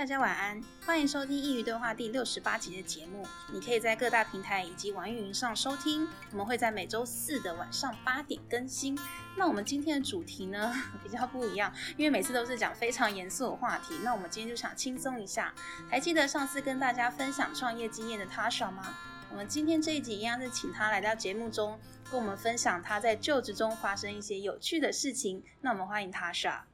大家晚安，欢迎收听《佾萮对话》第六十八集的节目。你可以在各大平台以及网易云上收听。我们会在每周四的晚上八点更新。那我们今天的主题呢，比较不一样，因为每次都是讲非常严肃的话题。那我们今天就想轻松一下。还记得上次跟大家分享创业经验的 Tasha 吗？我们今天这一集一样是请她来到节目中，跟我们分享她在就职中发生一些有趣的事情。那我们欢迎 Tasha。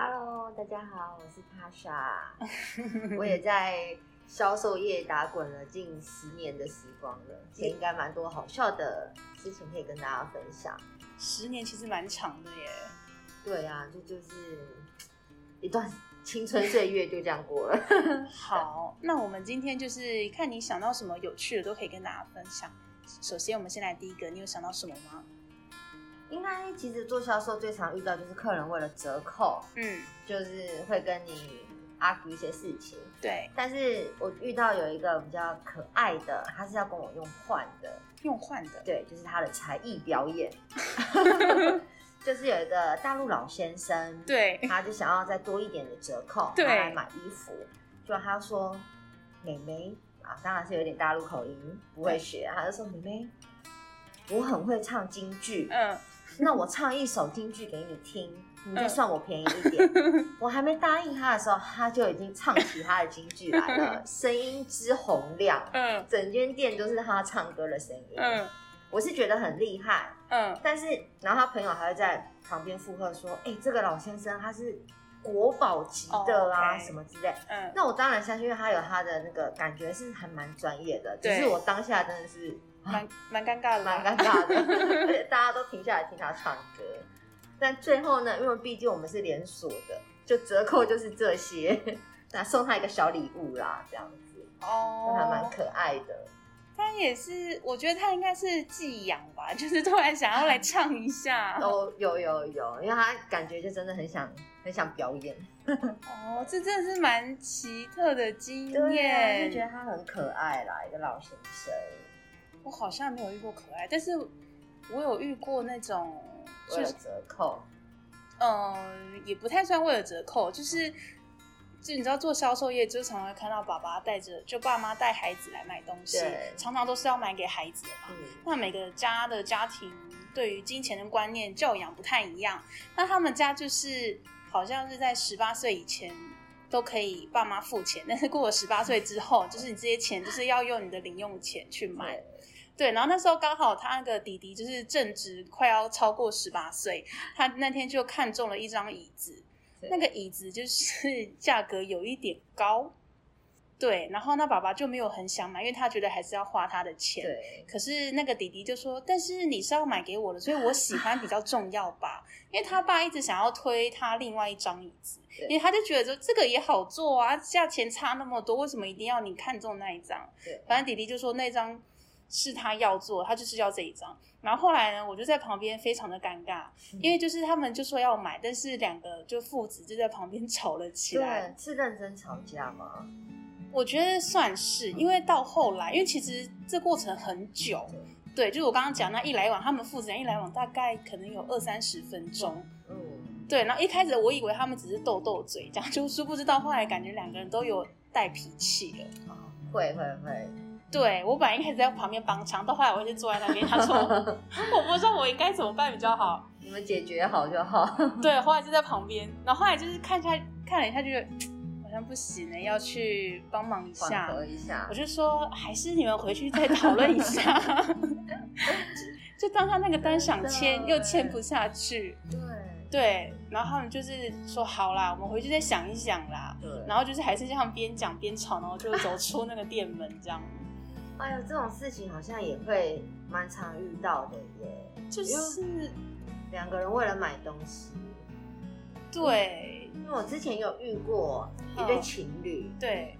Hello，大家好，我是 Tasha，我也在销售业打滚了近十年的时光了，所以应该蛮多好笑的事情可以跟大家分享。十年其实蛮长的耶。对啊，就就是一段青春岁月就这样过了。好，那我们今天就是看你想到什么有趣的都可以跟大家分享。首先，我们先来第一个，你有想到什么吗？应该其实做销售最常遇到就是客人为了折扣，嗯，就是会跟你 argue 一些事情，对。但是我遇到有一个比较可爱的，他是要跟我用换的，用换的，对，就是他的才艺表演，就是有一个大陆老先生，对，他就想要再多一点的折扣，对，来买衣服，就他说，妹妹啊，当然是有点大陆口音，不会学，他就说，妹妹，我很会唱京剧，嗯。那我唱一首京剧给你听，你再算我便宜一点。嗯、我还没答应他的时候，他就已经唱起他的京剧来了，声音之洪亮，嗯，整间店都是他唱歌的声音，嗯，我是觉得很厉害，嗯，但是然后他朋友还会在旁边附和说，哎、欸，这个老先生他是国宝级的啊，什么之类，嗯，那我当然相信，因为他有他的那个感觉是还蛮专业的，只是我当下真的是。蛮 蛮尴尬的，蛮尴尬的，而且大家都停下来听他唱歌。但最后呢，因为毕竟我们是连锁的，就折扣就是这些，那送他一个小礼物啦，这样子哦，还蛮可爱的。他也是，我觉得他应该是寄养吧，就是突然想要来唱一下。哦有有有，因为他感觉就真的很想很想表演。哦，这真的是蛮奇特的经验，对，就觉得他很可爱啦，一个老先生。我好像没有遇过可爱，但是我有遇过那种为了折扣，嗯，也不太算为了折扣，就是就你知道做销售业，就常常会看到爸爸带着，就爸妈带孩子来买东西，常常都是要买给孩子的嘛。嗯、那每个家的家庭对于金钱的观念教养不太一样，那他们家就是好像是在十八岁以前。都可以爸妈付钱，但是过了十八岁之后，就是你这些钱就是要用你的零用钱去买。对，然后那时候刚好他那个弟弟就是正值快要超过十八岁，他那天就看中了一张椅子，那个椅子就是 价格有一点高。对，然后那爸爸就没有很想买，因为他觉得还是要花他的钱。对，可是那个弟弟就说：“但是你是要买给我的，所以我喜欢比较重要吧？”因为他爸一直想要推他另外一张椅子，因为他就觉得说这个也好做啊，价钱差那么多，为什么一定要你看中那一张？对，反正弟弟就说那张是他要做，他就是要这一张。然后后来呢，我就在旁边非常的尴尬，嗯、因为就是他们就说要买，但是两个就父子就在旁边 吵了起来。对，是认真吵架吗？我觉得算是，因为到后来，因为其实这过程很久，对，就是我刚刚讲那一来往，他们父子俩一来往大概可能有二三十分钟，嗯，对，然后一开始我以为他们只是斗斗嘴，这样就殊不知到后来感觉两个人都有带脾气了，哦，会会会，对，我本来一开始在旁边帮腔，到后来我就坐在那边，他说我 不知道我应该怎么办比较好，你们解决好就好，对，后来就在旁边，然后后来就是看一下看了一下就。好像不行了，要去帮忙一下。一下，我就说，还是你们回去再讨论一下。就当他那个单想签，又签不下去。对对，然后他们就是说好啦，我们回去再想一想啦。对，然后就是还是这样边讲边吵，然后就走出那个店门这样。哎呦，这种事情好像也会蛮常遇到的耶。就是两个人为了买东西。对，因为我之前有遇过一对情侣。对，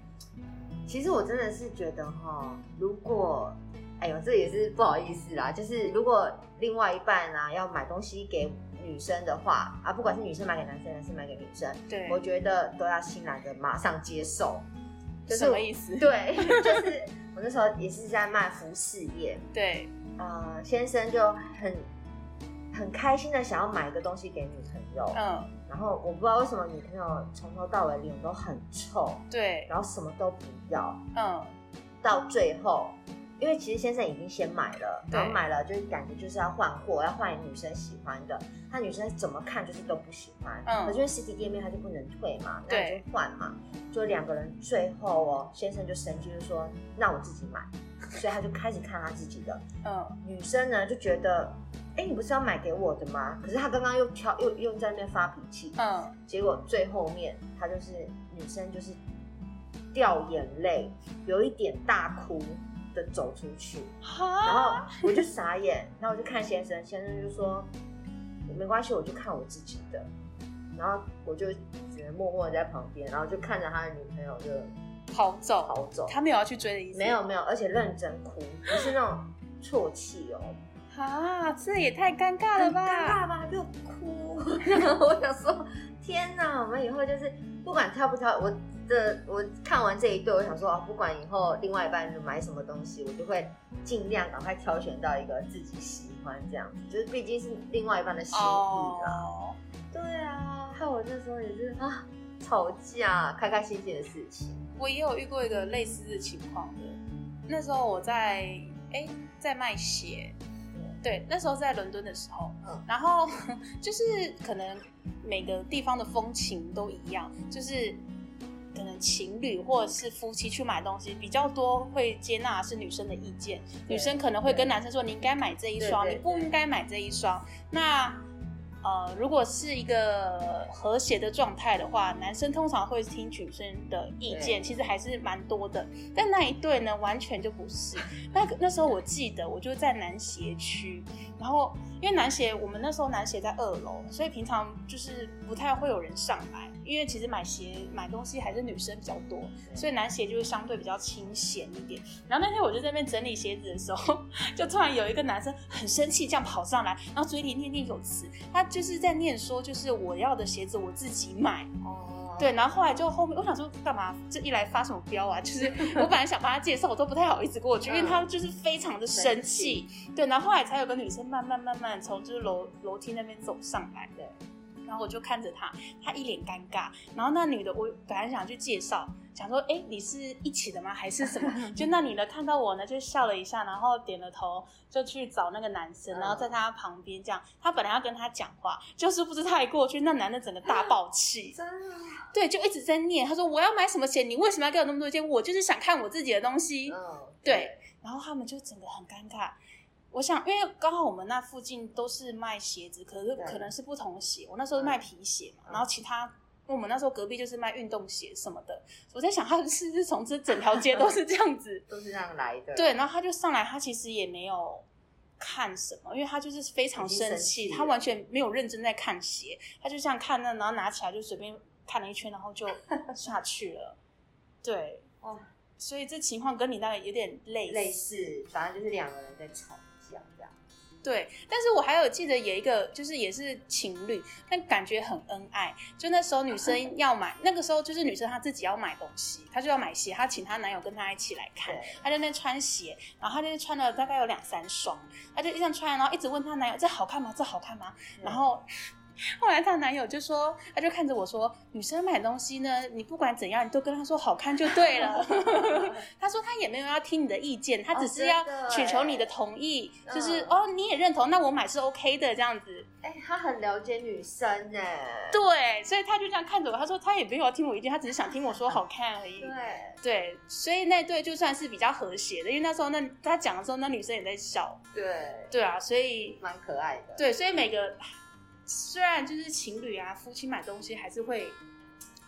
其实我真的是觉得哈，如果，哎呦，这也是不好意思啦，就是如果另外一半啊要买东西给女生的话啊，不管是女生买给男生还是买给女生，对，我觉得都要欣然的马上接受。就是什么意思？对，就是我那时候也是在卖服饰业。对，呃，先生就很很开心的想要买一个东西给女朋友。嗯。然后我不知道为什么女朋友从头到尾脸都很臭，对，然后什么都不要，嗯，到最后。因为其实先生已经先买了，然后买了就是感觉就是要换货，要换女生喜欢的。他女生怎么看就是都不喜欢，嗯，可是因为实体店面他就不能退嘛，那你就换嘛。就两个人最后哦，先生就生气就说：“那我自己买。”所以他就开始看他自己的。嗯，女生呢就觉得：“哎，你不是要买给我的吗？”可是他刚刚又挑又又在那边发脾气，嗯，结果最后面他就是女生就是掉眼泪，有一点大哭。走出去，然后我就傻眼，然后我就看先生，先生就说没关系，我就看我自己的，然后我就只能默默的在旁边，然后就看着他的女朋友就跑走跑走，他没有要去追的意思，没有没有，而且认真哭，不是那种啜泣哦，啊，这也太尴尬了吧，尴尬吧，就哭，然后我想说，天哪，我们以后就是不管跳不跳我。这我看完这一对，我想说啊，不管以后另外一半买什么东西，我就会尽量赶快挑选到一个自己喜欢这样子，就是毕竟是另外一半的心意啦。Oh. 对啊，害我那时候也是啊，吵架，开开心心的事情。我也有遇过一个类似的情况的，那时候我在哎在卖鞋，对，那时候在伦敦的时候，嗯，然后 就是可能每个地方的风情都一样，就是。可能情侣或者是夫妻去买东西比较多，会接纳是女生的意见。女生可能会跟男生说：“你应该买这一双，你不应该买这一双。”那。呃，如果是一个和谐的状态的话，男生通常会听女生的意见，其实还是蛮多的。但那一对呢，完全就不是。那那时候我记得，我就在男鞋区，然后因为男鞋，我们那时候男鞋在二楼，所以平常就是不太会有人上来，因为其实买鞋买东西还是女生比较多，所以男鞋就是相对比较清闲一点。然后那天我就在那边整理鞋子的时候，就突然有一个男生很生气，这样跑上来，然后嘴里念念有词，他。就是在念说，就是我要的鞋子我自己买哦，对，然后后来就后面我想说干嘛这一来发什么飙啊？就是我本来想帮他介绍，我都不太好意思过去，因为他就是非常的生气，对，然后后来才有个女生慢慢慢慢从就是楼楼梯那边走上来的。然后我就看着他，他一脸尴尬。然后那女的，我本来想去介绍，想说，哎，你是一起的吗？还是什么？就那女的看到我呢，就笑了一下，然后点了头，就去找那个男生，然后在他旁边这样。他本来要跟他讲话，就是不知他一过去，那男的整个大爆气，真的，对，就一直在念。他说我要买什么鞋？你为什么要给我那么多钱？我就是想看我自己的东西。嗯，对。然后他们就整个很尴尬。我想，因为刚好我们那附近都是卖鞋子，可是可能是不同的鞋。我那时候是卖皮鞋嘛，然后其他，因为我们那时候隔壁就是卖运动鞋什么的。我在想，他是不是从这整条街都是这样子，都是这样来的。对，然后他就上来，他其实也没有看什么，因为他就是非常生气，他完全没有认真在看鞋，他就这样看那，然后拿起来就随便看了一圈，然后就 下去了。对，哦，所以这情况跟你那个有点类似，类似，反正就是两个人在吵。对，但是我还有记得有一个，就是也是情侣，但感觉很恩爱。就那时候女生 要买，那个时候就是女生她自己要买东西，她就要买鞋，她请她男友跟她一起来看，她在那边穿鞋，然后她就穿了大概有两三双，她就一直穿，然后一直问她男友这好看吗？这好看吗？然后。后来她男友就说，他就看着我说：“女生买东西呢，你不管怎样，你都跟她说好看就对了。”他说他也没有要听你的意见，他只是要请求你的同意，哦、就是哦你也认同，那我买是 OK 的这样子。哎，他很了解女生呢。对，所以他就这样看着我，他说他也没有要听我意见，他只是想听我说好看而已。对对，所以那对就算是比较和谐的，因为那时候那他讲的时候，那女生也在笑。对对啊，所以蛮可爱的。对，所以每个。虽然就是情侣啊，夫妻买东西还是会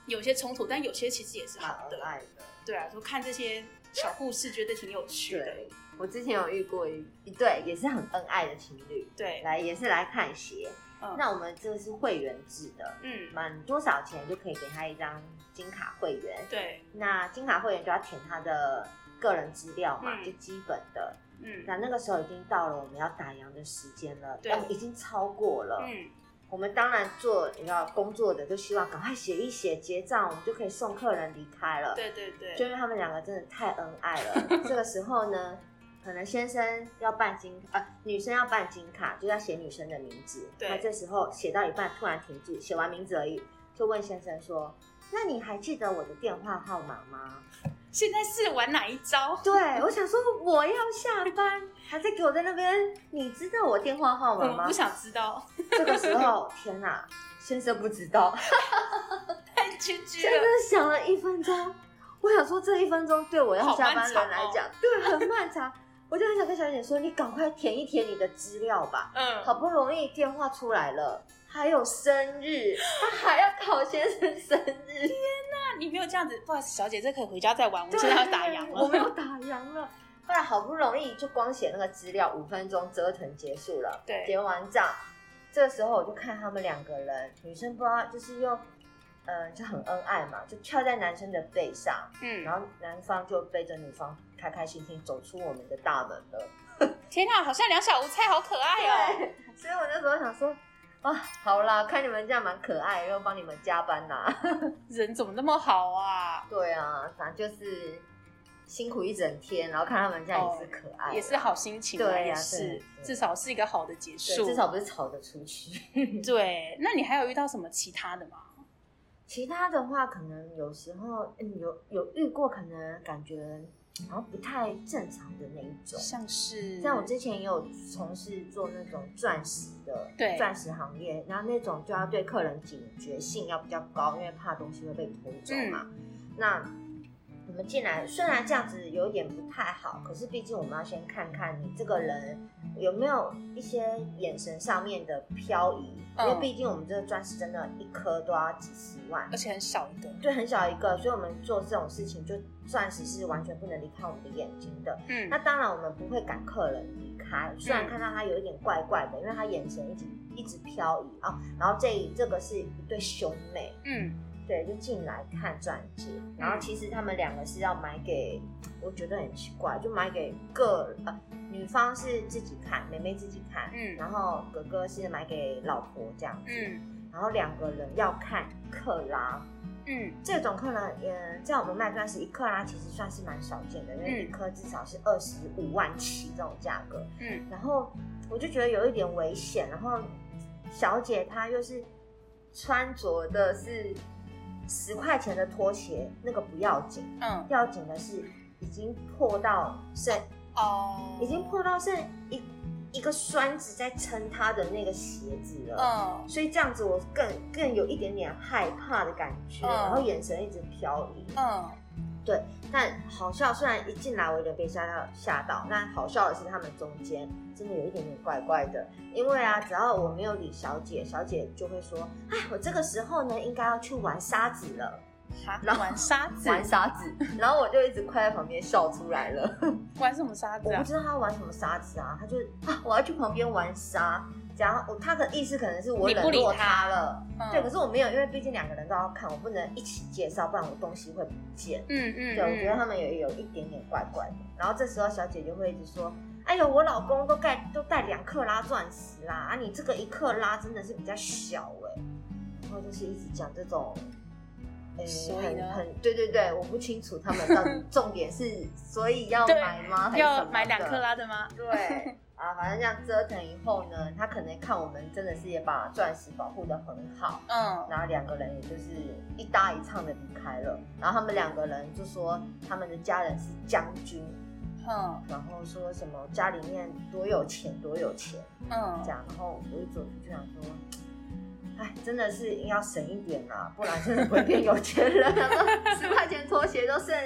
有些冲突，但有些其实也是好的。爱的，对啊，就看这些小故事，觉得挺有趣的。我之前有遇过一一对也是很恩爱的情侣，对，来也是来看鞋。嗯，那我们这个是会员制的，嗯，满多少钱就可以给他一张金卡会员。对，那金卡会员就要填他的个人资料嘛，嗯，就基本的。嗯，那那个时候已经到了我们要打烊的时间了，对，已经超过了。嗯。我们当然做你知道工作的，就希望赶快写一写结账，我们就可以送客人离开了。对对对，就因为他们两个真的太恩爱了。这个时候呢，可能先生要办金啊，女生要办金卡，就要写女生的名字。对，那这时候写到一半突然停住，写完名字而已，就问先生说：“那你还记得我的电话号码吗？”现在是玩哪一招？对，我想说我要下班，还在给我在那边。你知道我电话号码吗？我不想知道。这个时候，天哪，先生不知道，太屈屈了。真的想了一分钟，我想说这一分钟对我要下班人来讲，哦、对，很漫长。我就很想跟小姐说，你赶快填一填你的资料吧。嗯，好不容易电话出来了。还有生日，他还要考先生生日。你没有这样子，不好意思，小姐，这可以回家再玩。我现在要打烊了，我没有打烊了。后来好不容易就光写那个资料，五分钟折腾结束了。对，结完账，这个时候我就看他们两个人，女生不知道就是用，嗯、呃，就很恩爱嘛，就跳在男生的背上，嗯，然后男方就背着女方开开心心走出我们的大门了。天哪，好像两小无猜，好可爱哦。所以我那时候想说。啊，好啦，看你们这样蛮可爱，又帮你们加班呐、啊，人怎么那么好啊？对啊，反正就是辛苦一整天，然后看他们这样也是可爱、哦，也是好心情，对呀、啊，是至少是一个好的结束，至少不是吵着出去。对，那你还有遇到什么其他的吗？其他的话，可能有时候，嗯，有有遇过，可能感觉。然后不太正常的那一种，像是像我之前也有从事做那种钻石的，对钻石行业，然后那种就要对客人警觉性要比较高，因为怕东西会被偷走嘛。嗯、那我们进来虽然这样子有点不太好，可是毕竟我们要先看看你这个人有没有一些眼神上面的漂移。因为毕竟我们这个钻石真的，一颗都要几十万，而且很小一个，对，很小一个，所以我们做这种事情，就钻石是完全不能离开我们的眼睛的。嗯，那当然我们不会赶客人离开，虽然看到他有一点怪怪的，因为他眼神一直一直漂移啊。然后这这个是一对兄妹，嗯，对，就进来看钻戒，然后其实他们两个是要买给，我觉得很奇怪，就买给个呃。女方是自己看，妹妹自己看，嗯，然后哥哥是买给老婆这样子，嗯，然后两个人要看克拉，嗯，这种克拉，嗯，在我们卖钻石一克拉其实算是蛮少见的，因为一颗至少是二十五万起这种价格，嗯，然后我就觉得有一点危险，然后小姐她又是穿着的是十块钱的拖鞋，那个不要紧，嗯，要紧的是已经破到剩。哦，oh. 已经破到剩一一个栓子在撑他的那个鞋子了，嗯，oh. 所以这样子我更更有一点点害怕的感觉，oh. 然后眼神一直飘移，嗯，oh. 对，但好笑，虽然一进来我有点被吓到吓到，但好笑的是他们中间真的有一点点怪怪的，因为啊，只要我没有理小姐，小姐就会说，哎，我这个时候呢应该要去玩沙子了。然后玩沙子，玩沙子，然后我就一直快在旁边笑出来了。玩什么沙子啊？我不知道他玩什么沙子啊，他就啊，我要去旁边玩沙。然后他的意思可能是我冷落他了，他对，可是我没有，因为毕竟两个人都要看，我不能一起介绍，不然我东西会不见。嗯嗯，对，我觉得他们也有一点点怪怪的。然后这时候小姐就会一直说：“哎呦，我老公都戴都戴两克拉钻石啦，啊，你这个一克拉真的是比较小哎。”然后就是一直讲这种。所以很很对对对，我不清楚他们到底 重点是，所以要买吗？要买两克拉的吗？对啊，反正这样折腾以后呢，他可能看我们真的是也把钻石保护的很好，嗯，然后两个人也就是一搭一唱的离开了。然后他们两个人就说他们的家人是将军，嗯，然后说什么家里面多有钱多有钱，嗯，这样，然后我一走出去想说。哎，真的是要省一点啦，不然真的会变有钱人。十块钱拖鞋都剩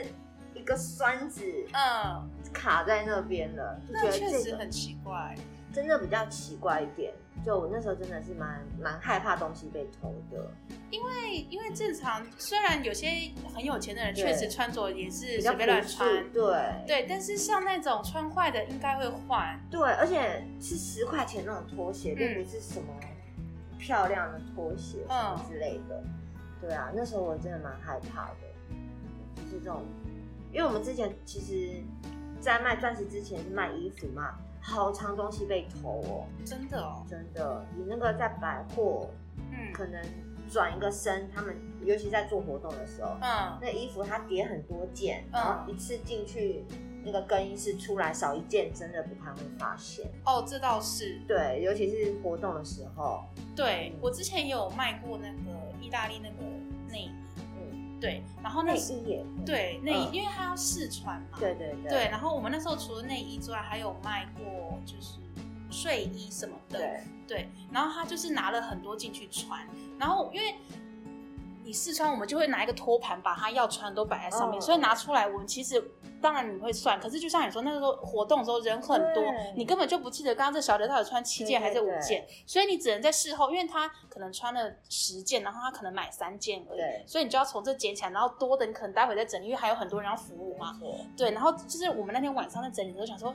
一个栓子，嗯，卡在那边了，就觉得确实很奇怪，真的比较奇怪一点。就我那时候真的是蛮蛮害怕东西被偷的，因为因为正常虽然有些很有钱的人确实穿着也是随便乱穿，对对，但是像那种穿坏的应该会换，对，而且是十块钱那种拖鞋，并不是什么。漂亮的拖鞋什么之类的，嗯、对啊，那时候我真的蛮害怕的，就是这种，因为我们之前其实，在卖钻石之前是卖衣服嘛，好长东西被偷哦，真的哦，真的，你那个在百货，嗯，可能转一个身，他们尤其在做活动的时候，嗯，那衣服它叠很多件，然后一次进去。那个更衣室出来少一件，真的不太会发现。哦，这倒是。对，尤其是活动的时候。对，嗯、我之前也有卖过那个意大利那个内衣。嗯，对。然后内衣也。对，内衣，嗯、因为它要试穿嘛。对对对。对，然后我们那时候除了内衣之外，还有卖过就是睡衣什么的。对。对，然后他就是拿了很多进去穿，然后因为。你试穿，我们就会拿一个托盘，把他要穿的都摆在上面，哦、所以拿出来，我们其实当然你会算，可是就像你说，那个时候活动的时候人很多，你根本就不记得刚刚这小姐到底穿七件还是五件，对对对，所以你只能在事后，因为她可能穿了十件，然后她可能买三件而已，对所以你就要从这捡起来，然后多的你可能待会再整理，因为还有很多人要服务嘛，对，然后就是我们那天晚上在整理的时候想说，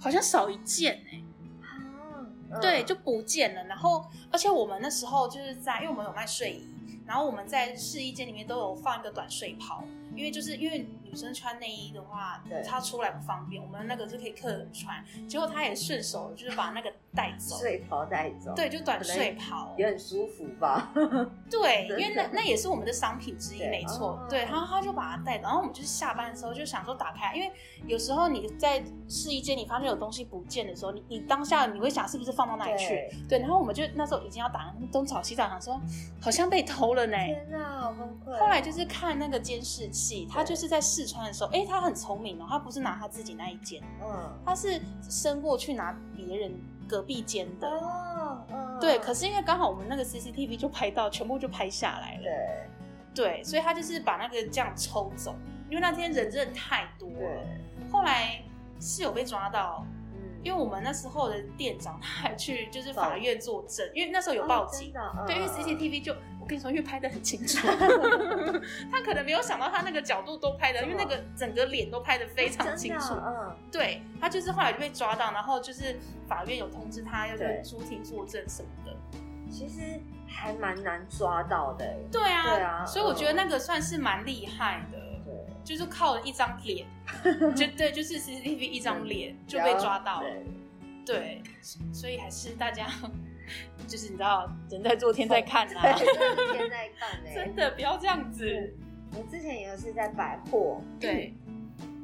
好像少一件哎、对，就不见了，然后而且我们那时候就是在，因为我们有卖睡衣。然后我们在试衣间里面都有放一个短睡袍，因为就是因为女生穿内衣的话，对她出来不方便，我们那个是可以客人穿。结果她也顺手就是把那个带走，睡袍带走，对，就短睡袍也很舒服吧？对，因为那那也是我们的商品之一，没错。对，然后他就把它带走，然后我们就是下班的时候就想说打开，因为有时候你在试衣间你发现有东西不见的时候，你你当下你会想是不是放到哪里去？对，然后我们就那时候已经要打东找西找，想说好像被偷了呢。天哪，好崩溃！后来就是看那个监视器，他就是在试穿的时候，哎，他很聪明哦，他不是拿他自己那一件，嗯，他是伸过去拿别人隔壁间的，哦，对，可是因为刚好我们那个 CCTV 就拍到，全部就拍下来了，对，对，所以他就是把那个这样抽走，因为那天人真的太多了，后来是有被抓到。因为我们那时候的店长他还去就是法院作证，因为那时候有报警，对，因为 CCTV 就我跟你说，因为拍的很清楚，他可能没有想到他那个角度都拍的，因为那个整个脸都拍的非常清楚，嗯，对，他就是后来就被抓到，然后就是法院有通知他要去出庭作证什么的，其实还蛮难抓到的，对啊，对啊，所以我觉得那个算是蛮厉害的。就是靠了一张脸，就对，就是 CCTV 一张脸就被抓到了，对，所以还是大家，就是你知道，人在做天在看呐、啊，天在看呢、欸，真的不要这样子。我之前也是在百货，对，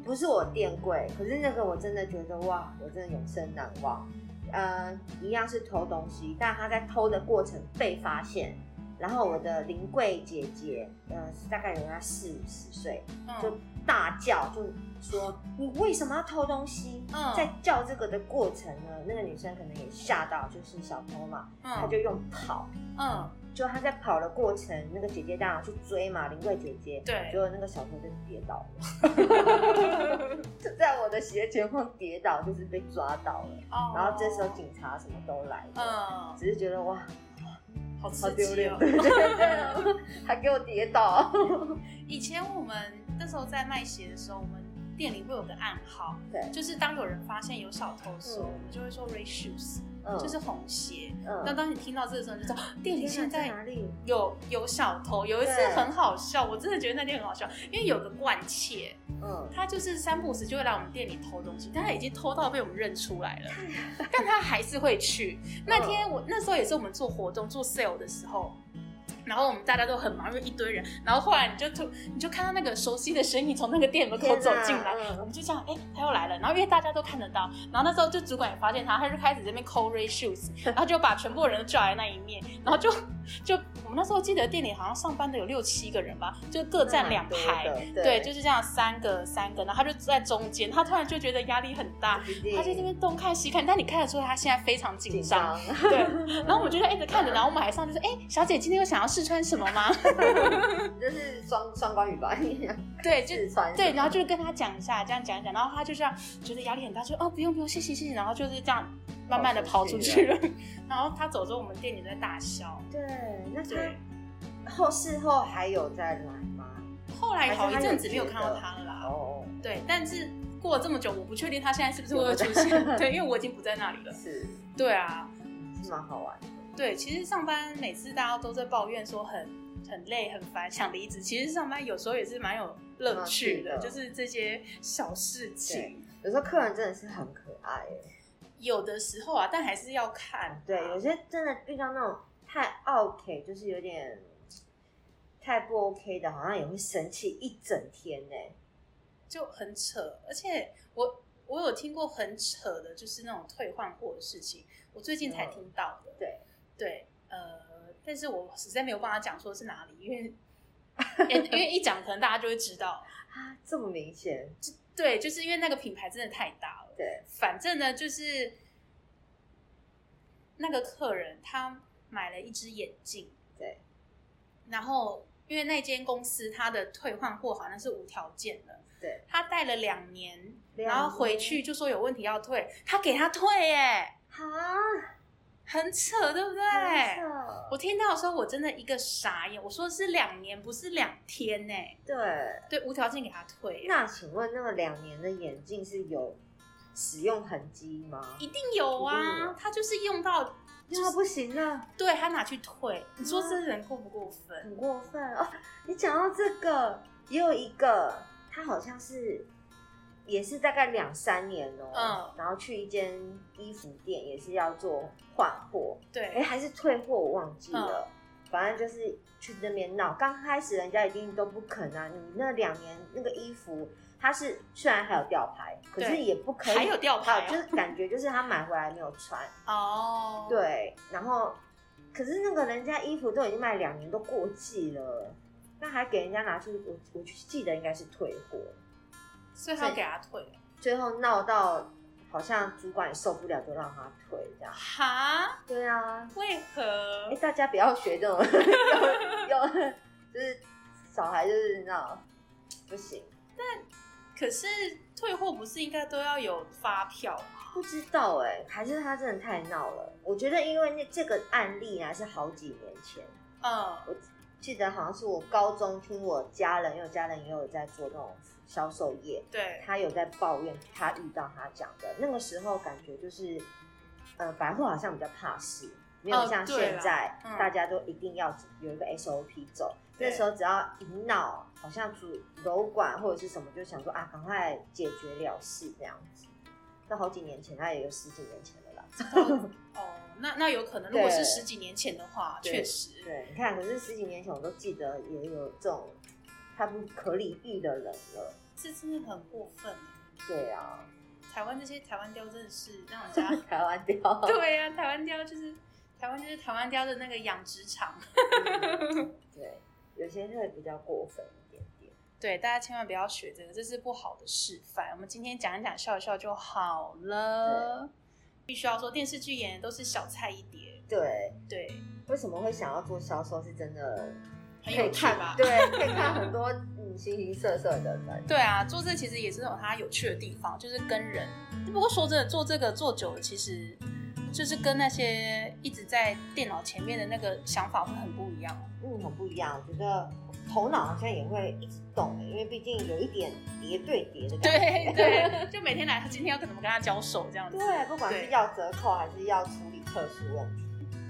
不是我店柜，可是那个我真的觉得哇，我真的永生难忘。呃，一样是偷东西，但他在偷的过程被发现。然后我的临柜姐姐，呃，大概有她四五十岁，就大叫，就说你为什么要偷东西？嗯，在叫这个的过程呢，那个女生可能也吓到，就是小偷嘛，嗯，她就用跑，嗯，就她在跑的过程，那个姐姐当然去追嘛，临柜姐姐，对，结果那个小偷就跌倒了，就在我的斜前方跌倒，就是被抓到了，哦，然后这时候警察什么都来了，嗯，只是觉得哇。好丢脸，还给我跌倒。以前我们那时候在卖鞋的时候，我们店里会有个暗号，对，就是当有人发现有小偷的时候，我们就会说 red shoes，就是红鞋。那当你听到这个时候，就知道店里现在哪里有有小偷。有一次很好笑，我真的觉得那天很好笑，因为有个惯窃。嗯，他就是三不五时就会来我们店里偷东西，但他已经偷到被我们认出来了，但他还是会去。那天我那时候也是我们做活动做 sale 的时候。然后我们大家都很忙，因为一堆人。然后后来你就突，你就看到那个熟悉的身影从那个店门口走进来，啊、我们就这样，哎，他又来了。然后因为大家都看得到，然后那时候就主管也发现他，他就开始这边抠 red shoes，然后就把全部人都叫来那一面，然后就就我们那时候记得店里好像上班的有六七个人吧，就各站两排，对，对，就是这样三个三个，然后他就在中间，他突然就觉得压力很大，他在这边东看西看，但你看得出来他现在非常紧张，紧张对。然后我们就一直看着，然后我们还上去说，哎，小姐今天又想要试。穿什么吗？就是双双关语吧？对，就对，然后就跟他讲一下，这样讲一讲，然后他就这样觉得压力很大，就哦，不用不用，谢谢谢谢，然后就是这样慢慢的跑出去了。然后他走之后，我们店里在大笑。对，那对。后事后还有再来吗？后来好一阵子没有看到他了啦。哦。对，但是过了这么久，我不确定他现在是不是会出现。对，因为我已经不在那里了。是。对啊，是蛮好玩的。对，其实上班每次大家都在抱怨说很很累、很烦，想离职。其实上班有时候也是蛮有乐趣的，就是这些小事情。有时候客人真的是很可爱，有的时候啊，但还是要看。对，有些真的遇到那种太 OK，就是有点太不 OK 的，好像也会生气一整天呢，就很扯。而且我我有听过很扯的，就是那种退换货的事情，我最近才听到的。嗯、对对，呃，但是我实在没有办法讲说是哪里，因为 因为一讲可能大家就会知道啊，这么明显。对，就是因为那个品牌真的太大了。对，反正呢，就是那个客人他买了一只眼镜，对，然后因为那间公司他的退换货好像是无条件的，对，他戴了两年，然后回去就说有问题要退，他给他退耶，哈。很扯，对不对？我听到的时候，我真的一个傻眼。我说的是两年，不是两天呢。对对，无条件给他退。那请问，那个两年的眼镜是有使用痕迹吗？一定有啊，他就是用到用到不行了。对，他拿去退。你说这人过不过分？很过分哦。你讲到这个，也有一个，他好像是。也是大概两三年哦、喔，嗯，然后去一间衣服店，也是要做换货，对，哎、欸，还是退货，我忘记了，嗯、反正就是去那边闹。刚开始人家一定都不肯啊，你那两年那个衣服，它是虽然还有吊牌，可是也不可以，还有吊牌、啊，就是感觉就是他买回来没有穿。哦，对，然后可是那个人家衣服都已经卖两年，都过季了，那还给人家拿出，我我记得应该是退货。所以他给他退，最后闹到好像主管也受不了，就让他退这样。哈？对啊。为何？哎，大家不要学这种，有就是小孩就是那种不行。但可是退货不是应该都要有发票吗？不知道哎，还是他真的太闹了。我觉得因为那这个案例啊是好几年前，嗯，我记得好像是我高中听我家人，因为我家人也有在做那种。销售业，对，他有在抱怨，他遇到他讲的那个时候，感觉就是，呃，百货好像比较怕事，没有像现在大家都一定要有一个 SOP 走。那、嗯、时候只要一闹，好像主楼管或者是什么就想说啊，赶快解决了事这样子。那好几年前，那也有十几年前的啦。哦，那那有可能，如果是十几年前的话，确实。对，你看，可是十几年前我都记得也有这种。他不可理喻的人了，这真的很过分。对啊，台湾这些台湾雕真的是让人家 台湾雕。对啊，台湾雕就是台湾就是台湾雕的那个养殖场。对，有些人会比较过分一点点。对，大家千万不要学这个，这是不好的示范。我们今天讲一讲，笑一笑就好了。必须要说，电视剧演的都是小菜一碟。对对，为什么会想要做销售？是真的。很有趣吧？对，可以看很多嗯形形色色的人。对啊，做这其实也是有它有趣的地方，就是跟人。不过说真的，做这个做久了，其实就是跟那些一直在电脑前面的那个想法会很不一样。嗯，很不一样。我觉得头脑好像也会一直动，因为毕竟有一点叠对叠的感觉。对对，就每天来，他今天要怎么跟他交手这样子。对，不管是要折扣还是要处理特殊问题。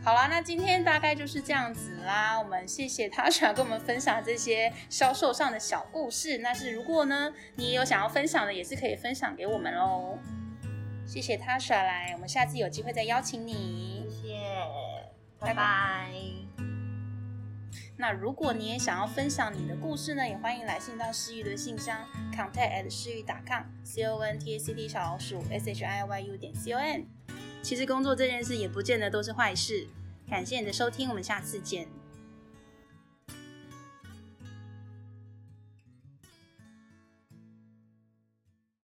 好啦，那今天大概就是这样子啦。我们谢谢 Tasha 跟我们分享这些销售上的小故事。那是如果呢，你有想要分享的，也是可以分享给我们喽。谢谢 Tasha 来，我们下次有机会再邀请你。谢谢，拜拜。那如果你也想要分享你的故事呢，也欢迎来信到诗玉的信箱，contact at 诗玉 .com，c o n t a c t 小老鼠 shiyu 点 com。其实工作这件事也不见得都是坏事。感谢你的收听，我们下次见。